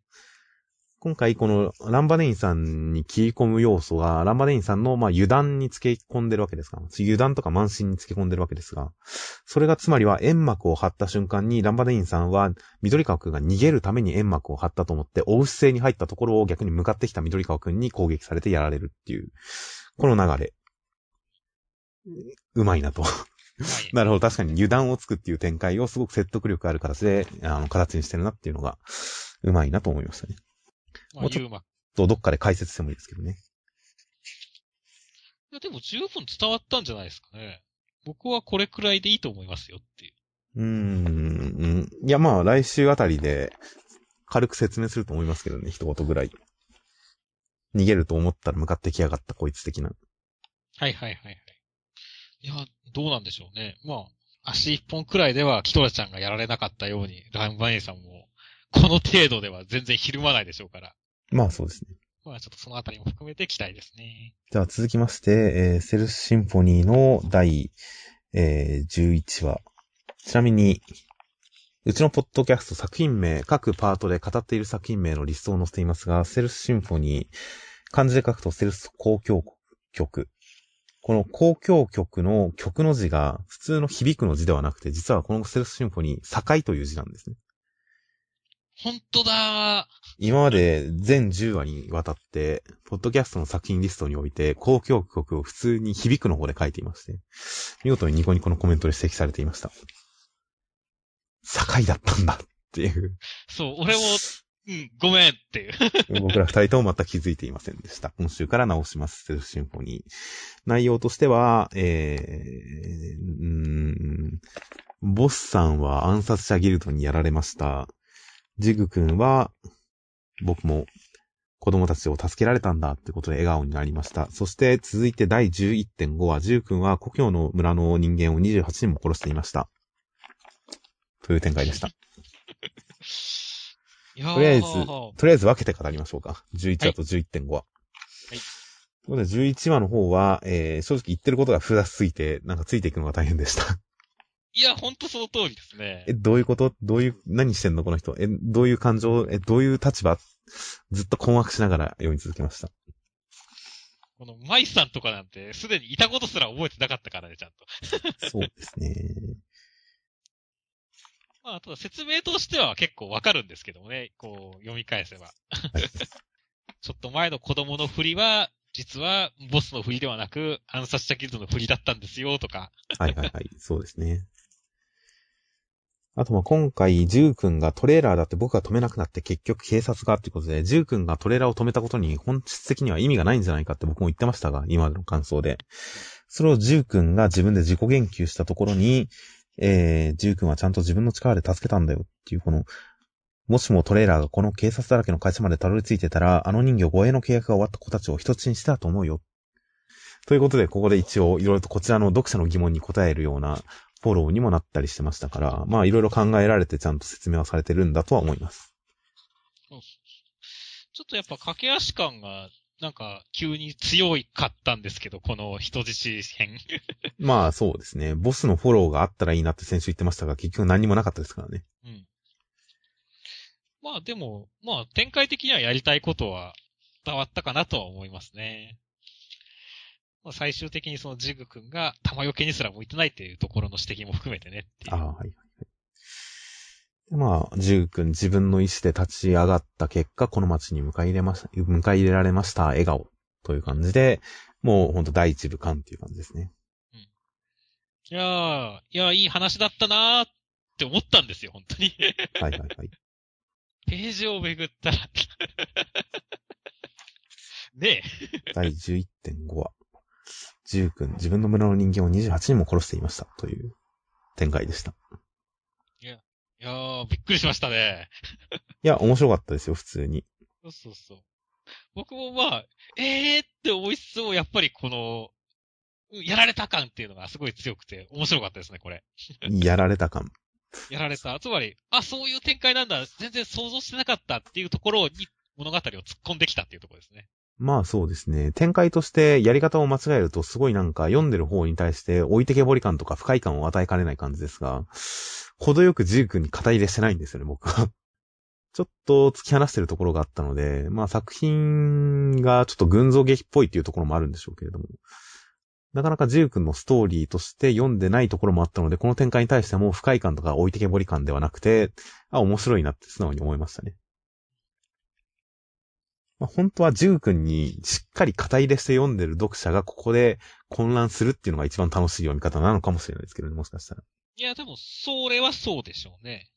今回このランバネインさんに切り込む要素が、ランバネインさんのまあ油断につけ込んでるわけですが、油断とか慢心につけ込んでるわけですが、それがつまりは煙幕を張った瞬間にランバネインさんは緑川くんが逃げるために煙幕を張ったと思って追う姿勢に入ったところを逆に向かってきた緑川くんに攻撃されてやられるっていう、この流れ。うまいなと。はい。なるほど、確かに油断をつくっていう展開をすごく説得力ある形で、あの、形にしてるなっていうのが、うまいなと思いましたね。まあ、もうちょユーマ。いと、どっかで解説してもいいですけどね。や、でも十分伝わったんじゃないですかね。僕はこれくらいでいいと思いますよっていう。うーん。いや、まあ、来週あたりで、軽く説明すると思いますけどね、一言ぐらい。逃げると思ったら向かってきやがったこいつ的な。はいはいはいはい。いや、どうなんでしょうね。まあ、足一本くらいではキトラちゃんがやられなかったように、ランバネさんも、この程度では全然ひるまないでしょうから。まあそうですね。まあちょっとそのあたりも含めて期待ですね。じゃあ続きまして、えーステルスシンフォニーの第、えー11話。ちなみに、うちのポッドキャスト作品名、各パートで語っている作品名のリストを載せていますが、ステルスシンフォニー、漢字で書くとステルス交境曲。この交響曲の曲の字が普通の響くの字ではなくて、実はこのステルスシンフォニー、境という字なんですね。ほんとだ今まで全10話にわたって、ポッドキャストの作品リストにおいて、交響曲を普通に響くの方で書いていまして、見事にニコニコのコメントで指摘されていました。境だったんだっていう。そう、俺も、うん、ごめんっていう。僕ら二人とも全く気づいていませんでした。今週から直します、セルフシンフォニー。内容としては、えー、うーん、ボスさんは暗殺者ギルドにやられました。ジグ君は、僕も子供たちを助けられたんだってことで笑顔になりました。そして続いて第11.5話、ジグ君は故郷の村の人間を28人も殺していました。という展開でした。とりあえずとりあえず分けて語りましょうか。11話と11.5話。はい。ということで、11話の方は、えー、正直言ってることが複雑すぎて、なんかついていくのが大変でした。いや、ほんとその通りですねえ、。どういうこと？どういう、何してんの？この人。え、どういう感情？え、どういう立場？ずっと困惑しながら読み続けました。このマイさんとかなんて、すでにいたことすら覚えてなかったからね、ちゃんと。そうですね。まあ、ただ説明としては結構わかるんですけどもね、こう、読み返せば。はい ちょっと前の子供の振りは、実はボスの振りではなく、暗殺者ギルドの振りだったんですよ、とか。はいはいはい。そうですね。あとま今回、ジュー君がトレーラーだって僕が止めなくなって結局警察がってことで、ジュー君がトレーラーを止めたことに本質的には意味がないんじゃないかって僕も言ってましたが、今の感想で。それをジュー君が自分で自己言及したところに、えー、ジュー君はちゃんと自分の力で助けたんだよっていうこの、もしもトレーラーがこの警察だらけの会社までたどり着いてたら、あの人魚護衛の契約が終わった子たちを人質にしたと思うよ。ということで、ここで一応いろいろとこちらの読者の疑問に答えるようなフォローにもなったりしてましたから、まあいろいろ考えられてちゃんと説明はされてるんだとは思います。ちょっとやっぱ駆け足感が、なんか、急に強いかったんですけど、この人質編。まあそうですね。ボスのフォローがあったらいいなって先週言ってましたが、結局何にもなかったですからね。うん。まあでも、まあ展開的にはやりたいことは伝わったかなとは思いますね。まあ、最終的にそのジグ君が玉よけにすら向いてないっていうところの指摘も含めてねっていう。ああ、はいはいはい。でまあ、ジュー君自分の意思で立ち上がった結果、この街に迎え入れました、迎え入れられました、笑顔という感じで、もうほんと第一部感っていう感じですね。いやー、いやー、いい話だったなーって思ったんですよ、本当に。はいはいはい。ページをめぐったら。ねえ。第11.5話。ジュー君、自分の村の人間を28人も殺していました。という展開でした。いやー、びっくりしましたね。いや、面白かったですよ、普通に。そうそうそう。僕もまあ、えーって思いつつも、やっぱりこの、うんやられた感っていうのがすごい強くて、面白かったですね、これ。やられた感。やられた。つまり、あ、そういう展開なんだ、全然想像してなかったっていうところに物語を突っ込んできたっていうところですね。まあそうですね。展開としてやり方を間違えるとすごいなんか読んでる方に対して置いてけぼり感とか不快感を与えかねない感じですが、程よくジー君に肩入れしてないんですよね、僕は。ちょっと突き放してるところがあったので、まあ作品がちょっと群像劇っぽいっていうところもあるんでしょうけれども、なかなかジュー君のストーリーとして読んでないところもあったので、この展開に対しても不快感とか置いてけぼり感ではなくて、あ、面白いなって素直に思いましたね。まあ、本当はジュー君にしっかり肩入れして読んでる読者がここで混乱するっていうのが一番楽しい読み方なのかもしれないですけどね、もしかしたら。いや、でも、それはそうでしょうね。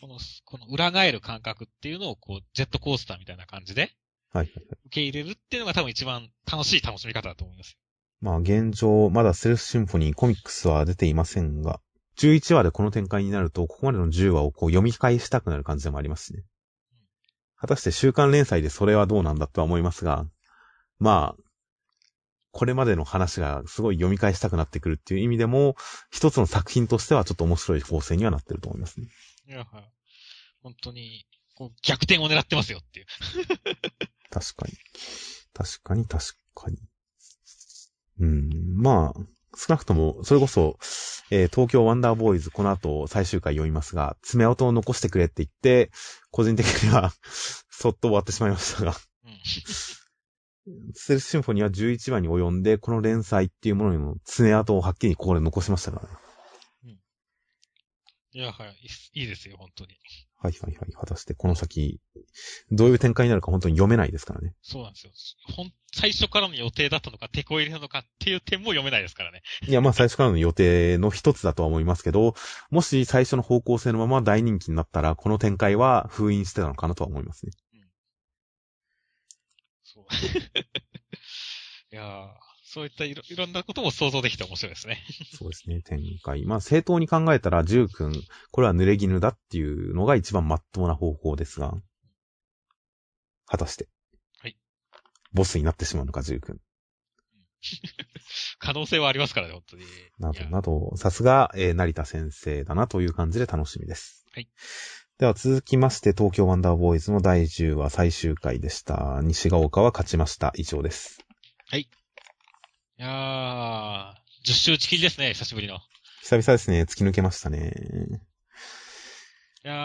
この、この裏返る感覚っていうのを、こう、ジェットコースターみたいな感じではい。受け入れるっていうのが多分一番楽しい楽しみ方だと思います。まあ現状、まだセルフシンフォニーコミックスは出ていませんが、11話でこの展開になると、ここまでの10話をこう読み返したくなる感じでもありますしね。果たして週刊連載でそれはどうなんだとは思いますが、まあ、これまでの話がすごい読み返したくなってくるっていう意味でも、一つの作品としてはちょっと面白い構成にはなってると思いますね。いや、はい。本当に、こう、逆転を狙ってますよっていう。確かに。確かに、確かに。うん、まあ、少なくとも、それこそ、えー東京ワンダーボーイズ、この後最終回読みますが、爪痕を残してくれって言って、個人的には、そっと終わってしまいましたが、うん。ステルスシンフォニーは11話に及んで、この連載っていうものの爪痕をはっきりここで残しましたからね。いや、はいいいですよ、本当に。はいはいはい。果たしてこの先、どういう展開になるか本当に読めないですからね。そうなんですよ。ほん、最初からの予定だったのか、手こ入れなのかっていう点も読めないですからね。いや、まあ最初からの予定の一つだとは思いますけど、もし最初の方向性のまま大人気になったら、この展開は封印してたのかなとは思いますね。そう。いやーそういったいろいろんなことも想像できて面白いですね。そうですね、展開。まあ正当に考えたら、ジュー君、これは濡れ衣だっていうのが一番真っ当な方法ですが、果たして。はい。ボスになってしまうのか、ジュー君。可能性はありますからね、本当に。ないどやなど、さすが、えー成田先生だなという感じで楽しみです。はい。では続きまして、東京ワンダーボーイズの第10話最終回でした。西ヶ丘は勝ちました。以上です。いやー、10周打ち切りですね、久しぶりの。久々ですね。突き抜けましたね。いやー、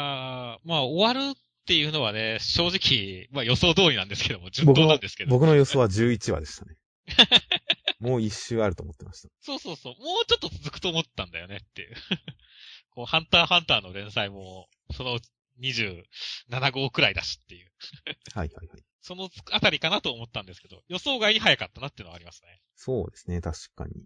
まあ終わるっていうのはね、正直、まあ予想通りなんですけども、順当なんですけ、ど。僕の予想は11話でしたね。もう一周あると思ってました。そうそうそう、もうちょっと続くと思ったんだよねっていう。こう、ハンターハンターの連載も、その27号くらいだしっていう。はいはいはい。そのあたりかなと思ったんですけど、予想外に早かったなっていうのはありますね。そうですね、確かに。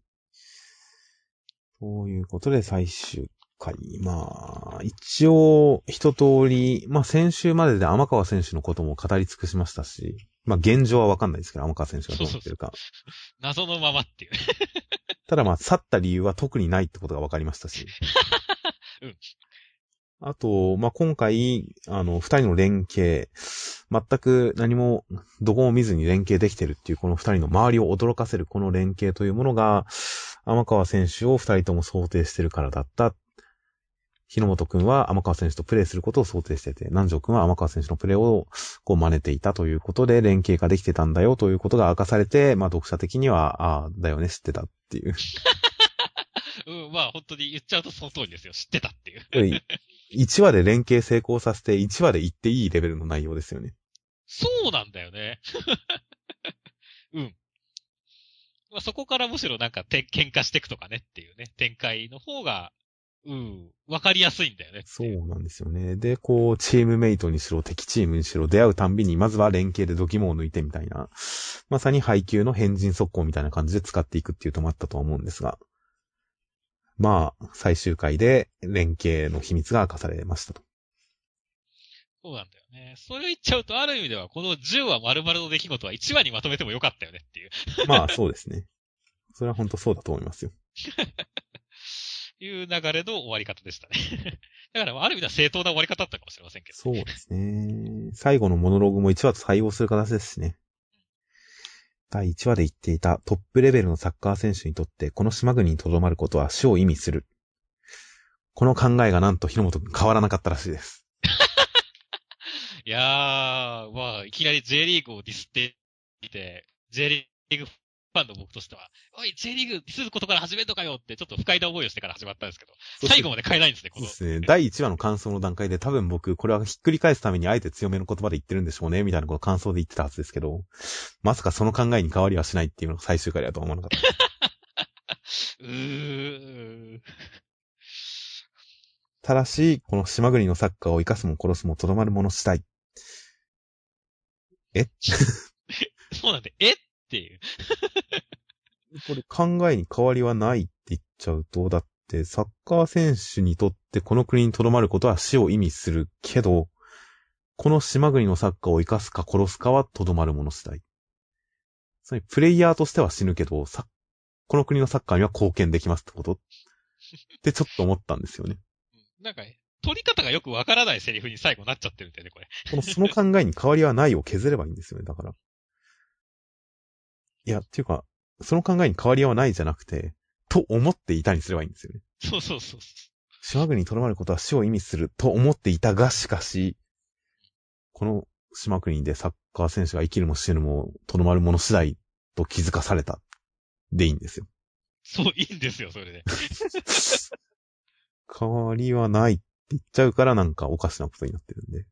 そういうことで最終回。まあ、一応、一通り、まあ先週までで天川選手のことも語り尽くしましたし、まあ現状はわかんないですけど、天川選手がどうなってるか。謎のままっていう。ただまあ、去った理由は特にないってことが分かりましたし。うんあと、まあ、今回、あの、二人の連携、全く何も、どこも見ずに連携できてるっていう、この二人の周りを驚かせるこの連携というものが、天川選手を二人とも想定してるからだった。日野本くんは天川選手とプレーすることを想定してて、南條くんは天川選手のプレーをこう真似ていたということで連携ができてたんだよということが明かされて、まあ読者的には、ああ、だよね、知ってたっていう。うん、まあ本当に言っちゃうとその通りですよ。知ってたっていう。1話で連携成功させて、1話で言っていいレベルの内容ですよね。そうなんだよね。うん。まあ、そこからむしろなんかて喧嘩していくとかねっていうね、展開の方が、うん、わかりやすいんだよね。そうなんですよね。で、こう、チームメイトにしろ、敵チームにしろ、出会うたんびに、まずは連携で度肝を抜いてみたいな、まさに配球の変人速攻みたいな感じで使っていくっていうともあったとは思うんですが、まあ、最終回で連携の秘密が明かされましたと。そうなんだよね。それを言っちゃうと、ある意味では、この10話丸々の出来事は1話にまとめてもよかったよねっていう、まあ、そうですね。それは本当そうだと思いますよ。いう流れの終わり方でしたね。だから、ある意味では正当な終わり方だったかもしれませんけど。そうですね。最後のモノローグも1話と採用する形ですしね。第1話で言っていたトップレベルのサッカー選手にとってこの島国に留まることは死を意味する。この考えがなんと日の本くん変わらなかったらしいです。いやー、まあ、いきなり J リーグをディスっていて、J リーグファンの僕としては、おい、J リーグディスることから始めとかよって、ちょっと不快な思いをしてから始まったんですけど、最後まで変えないんですね、このそうで。すね。第1話の感想の段階で多分僕、これはひっくり返すためにあえて強めの言葉で言ってるんでしょうね、みたいなことを感想で言ってたはずですけど、まさかその考えに変わりはしないっていうのが最終回だとは思わなかった。うー。ただし、この島国のサッカーを生かすも殺すもとどまるものしたい。え？そうなんで、え？っていう。これ考えに変わりはないって言っちゃうと、だってサッカー選手にとってこの国に留まることは死を意味するけど、この島国のサッカーを生かすか殺すかはとどまるもの次第。つまりプレイヤーとしては死ぬけど、さこの国のサッカーには貢献できますってこと？ってちょっと思ったんですよね。なんか、取り方がよくわからないセリフに最後なっちゃってるんだよね、これ。このその考えに変わりはないを削ればいいんですよね、だから。いや、っていうか、その考えに変わりはないじゃなくて、と思っていたにすればいいんですよね。そうそうそう。島国に留まることは死を意味すると思っていたが、しかし、この島国でサッカー選手が生きるも死ぬも留まるもの次第と気づかされた。でいいんですよ。そう、いいんですよ、それで。変わりはないって言っちゃうからなんかおかしなことになってるんで。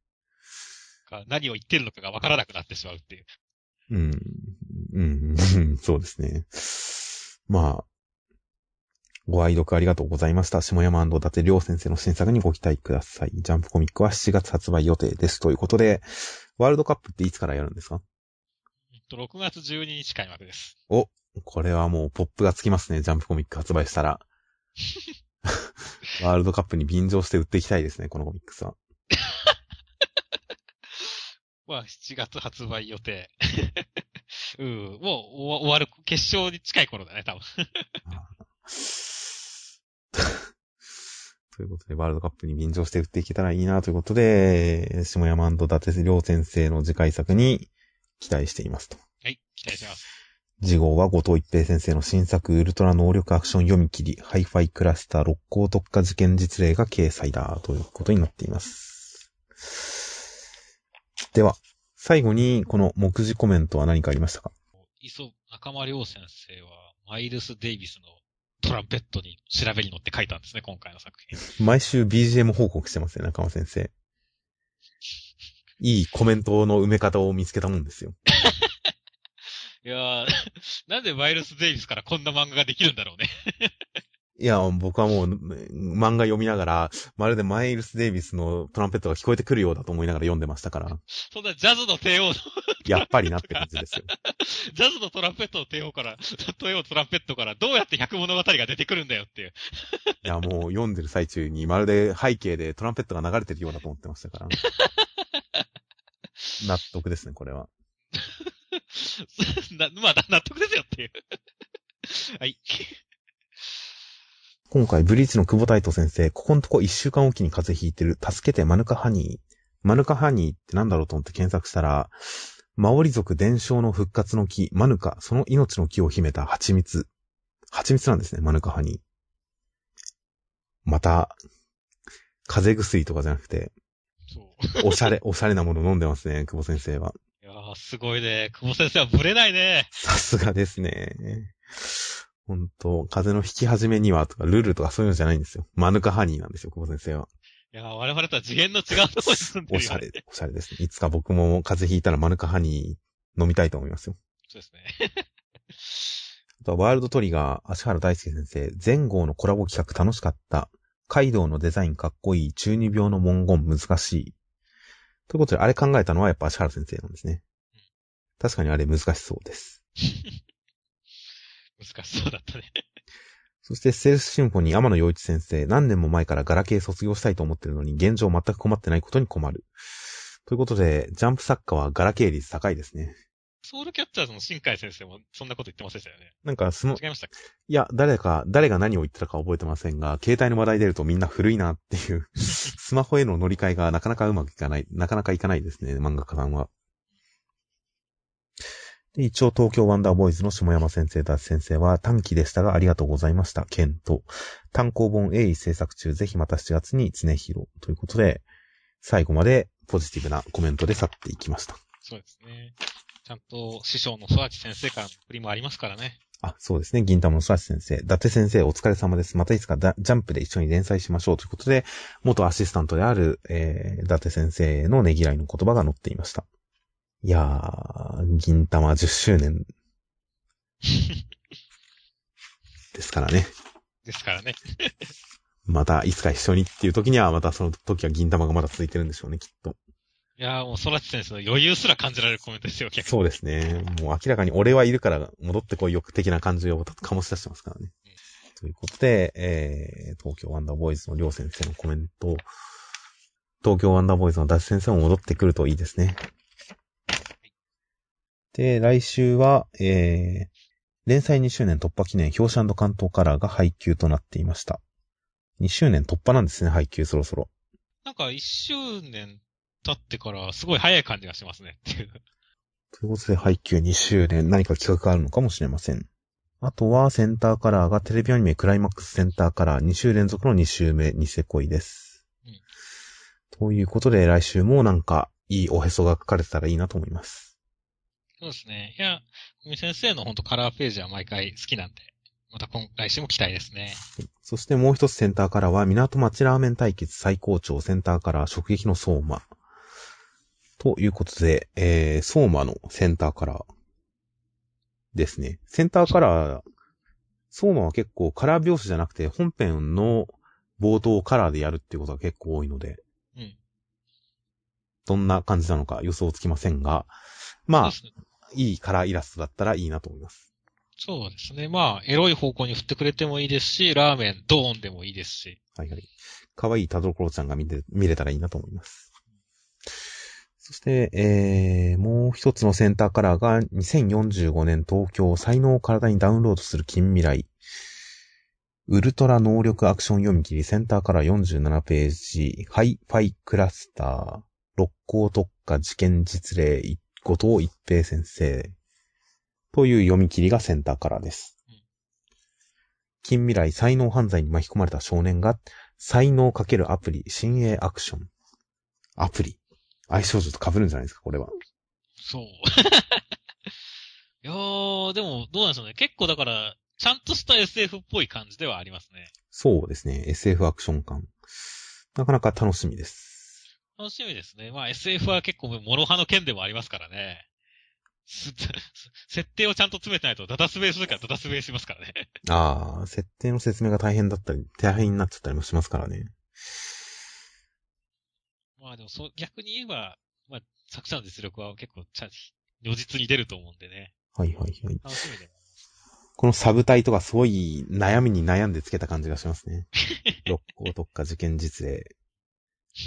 か何を言ってるのかがわからなくなってしまうっていう。うん。うん。うん そうですね。まあ、ご愛読ありがとうございました。下山伊達良先生の新作にご期待ください。ジャンプコミックは7月発売予定です。ということで、ワールドカップっていつからやるんですか？えっと、6月12日開幕です。これはもうポップがつきますね。ジャンプコミック発売したら。ワールドカップに便乗して売っていきたいですね、このコミックスは。まあ、7月発売予定。うん、もう終わる、決勝に近い頃だね、多分。ということで、ワールドカップに便乗して売っていけたらいいなということで、下山伊達良先生の次回作に期待していますと。はい、期待してます。次号は後藤一平先生の新作ウルトラ能力アクション読み切り、ハイファイクラスター六甲特化事件実例が掲載だということになっています。では、最後にこの目次コメントは何かありましたか？磯、仲間りょう先生は、マイルス・デイビスのトランペットに調べに乗って書いたんですね、今回の作品。毎週 BGM 報告してますね、仲間先生。いいコメントの埋め方を見つけたもんですよ。いやー、なんでマイルス・デイビスからこんな漫画ができるんだろうね。いや、僕はもう漫画読みながら、まるでマイルス・デイビスのトランペットが聞こえてくるようだと思いながら読んでましたから、そんなジャズの帝王の、やっぱりなって感じですよ。ジャズのトランペットの帝王から、帝王トランペットからどうやって百物語が出てくるんだよっていう。いや、もう読んでる最中にまるで背景でトランペットが流れてるようだと思ってましたから。納得ですね、これは。なまあ、納得ですよっていう。はい。今回、ブリーチの久保太斗先生、ここのとこ一週間おきに風邪ひいてる、助けてマヌカハニー。マヌカハニーってなんだろうと思って検索したら、マオリ族伝承の復活の木、マヌカ、その命の木を秘めた蜂蜜。蜂蜜なんですね、マヌカハニー。また、風邪薬とかじゃなくて。おしゃれ、おしゃれなもの飲んでますね、久保先生は。いやー、すごいね。久保先生はブレないね。さすがですね。本当風邪の引き始めにはとか、ルールとかそういうのじゃないんですよ。マヌカハニーなんですよ、久保先生は。いやー、我々とは次元の違うところに住んでるよ、ね。おしゃれ、おしゃれですね。いつか僕も風邪ひいたらマヌカハニー飲みたいと思いますよ。そうですね。あとはワールドトリガー、足原大輔先生、前号のコラボ企画楽しかった。カイドウのデザインかっこいい。中二病の文言難しい。ということで、あれ考えたのはやっぱ葦原先生なんですね。確かにあれ難しそうです。難しそうだったね。そして、ステルスシンフォニー、天野洋一先生、何年も前からガラケー卒業したいと思ってるのに、現状全く困ってないことに困る。ということで、ジャンプ作家はガラケー率高いですね。ソウルキャッチャーズの神海先生もそんなこと言ってませんでしたよね。なんか、その、違いましたいや、誰か、誰が何を言ってたか覚えてませんが、携帯の話題出るとみんな古いなっていう、スマホへの乗り換えがなかなかうまくいかない、なかなかいかないですね、漫画家さんは。で一応、東京ワンダーボーイズの下山先生、ダッ先生は短期でしたがありがとうございました。検討。単行本鋭意制作中、ぜひまた7月に常広ということで、最後までポジティブなコメントで去っていきました。そうですね。ちゃんと師匠のソラチ先生からの振りもありますからね。あ、そうですね。銀玉のスラシ先生。伊達先生、お疲れ様です。またいつかだジャンプで一緒に連載しましょうということで、元アシスタントである、えー、伊達先生のねぎらいの言葉が載っていました。いやー、銀玉10周年 ですからね。ですからね。またいつか一緒にっていう時には、またその時は銀玉がまだ続いてるんでしょうね、きっと。いやーもうソラチ先生の余裕すら感じられるコメントですよ、結構。そうですね。もう明らかに俺はいるから戻ってこいよ的な感じを醸し出してますからね。ということで、えー、東京ワンダーボーイズのりょう先生のコメント、東京ワンダーボーイズのダッシュ先生も戻ってくるといいですね。で、来週は、えー、連載2周年突破記念表紙関東カラーが配給となっていました。2周年突破なんですね、配給そろそろ。なんか一周年経ってからすごい早い感じがしますねっていう。ということで、配給2周年、何か企画があるのかもしれません。あとはセンターカラーがテレビアニメクライマックスセンターカラー2週連続の2週目ニセ恋です。うんということで来週もなんかいいおへそが書かれてたらいいなと思います。そうですね。いや、小見先生の本当カラーページは毎回好きなんで、また今来週も期待ですね。そしてもう一つセンターカラーは港町ラーメン対決最高潮センターカラー直撃の相馬。ということで、えー、相馬のセンターカラーですね。センターカラー、相馬は結構カラー描写じゃなくて本編の冒頭をカラーでやるっていうことが結構多いので、うん。どんな感じなのか予想つきませんが、まあいいカラーイラストだったらいいなと思います。そうですね。まあ、エロい方向に振ってくれてもいいですし、ラーメン、ドーンでもいいですし。はいはい。可愛い田所ちゃんが見て、見れたらいいなと思います。そして、えー、もう一つのセンターカラーが2045年東京才能を体にダウンロードする近未来。ウルトラ能力アクション読み切りセンターカラー47ページ。ハイファイクラスター。六甲特化事件実例。後藤一平先生。という読み切りがセンターカラーですうん。近未来才能犯罪に巻き込まれた少年が才能かけるアプリ、新鋭アクション。アプリ。相性ちょっと被るんじゃないですか、これは。そう。いやー、でも、どうなんでしょうね。結構だから、ちゃんとした SF っぽい感じではありますね。そうですね。SF アクション感。なかなか楽しみです。楽しみですね。まあ SF は結構、諸刃の剣でもありますからね。す 設定をちゃんと詰めてないとダダ滑りするからダダ滑りしますからね。ああ、設定の説明が大変だったり、大変になっちゃったりもしますからね。まあでもそう、逆に言えば、まあ、作者の実力は結構ちゃん、如実に出ると思うんでね。はいはいはい。楽しみで。このサブタイとかすごい悩みに悩んでつけた感じがしますね。六甲特化事件実例。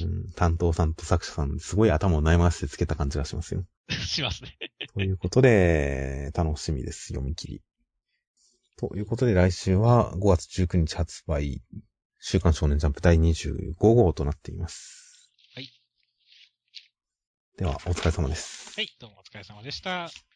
うん、担当さんと作者さん、すごい頭を悩ませてつけた感じがしますよ。しますね。ということで、楽しみです。読み切り。ということで、来週は5月19日発売、週刊少年ジャンプ第25号となっています。はい。では、お疲れ様です。はい、どうもお疲れ様でした。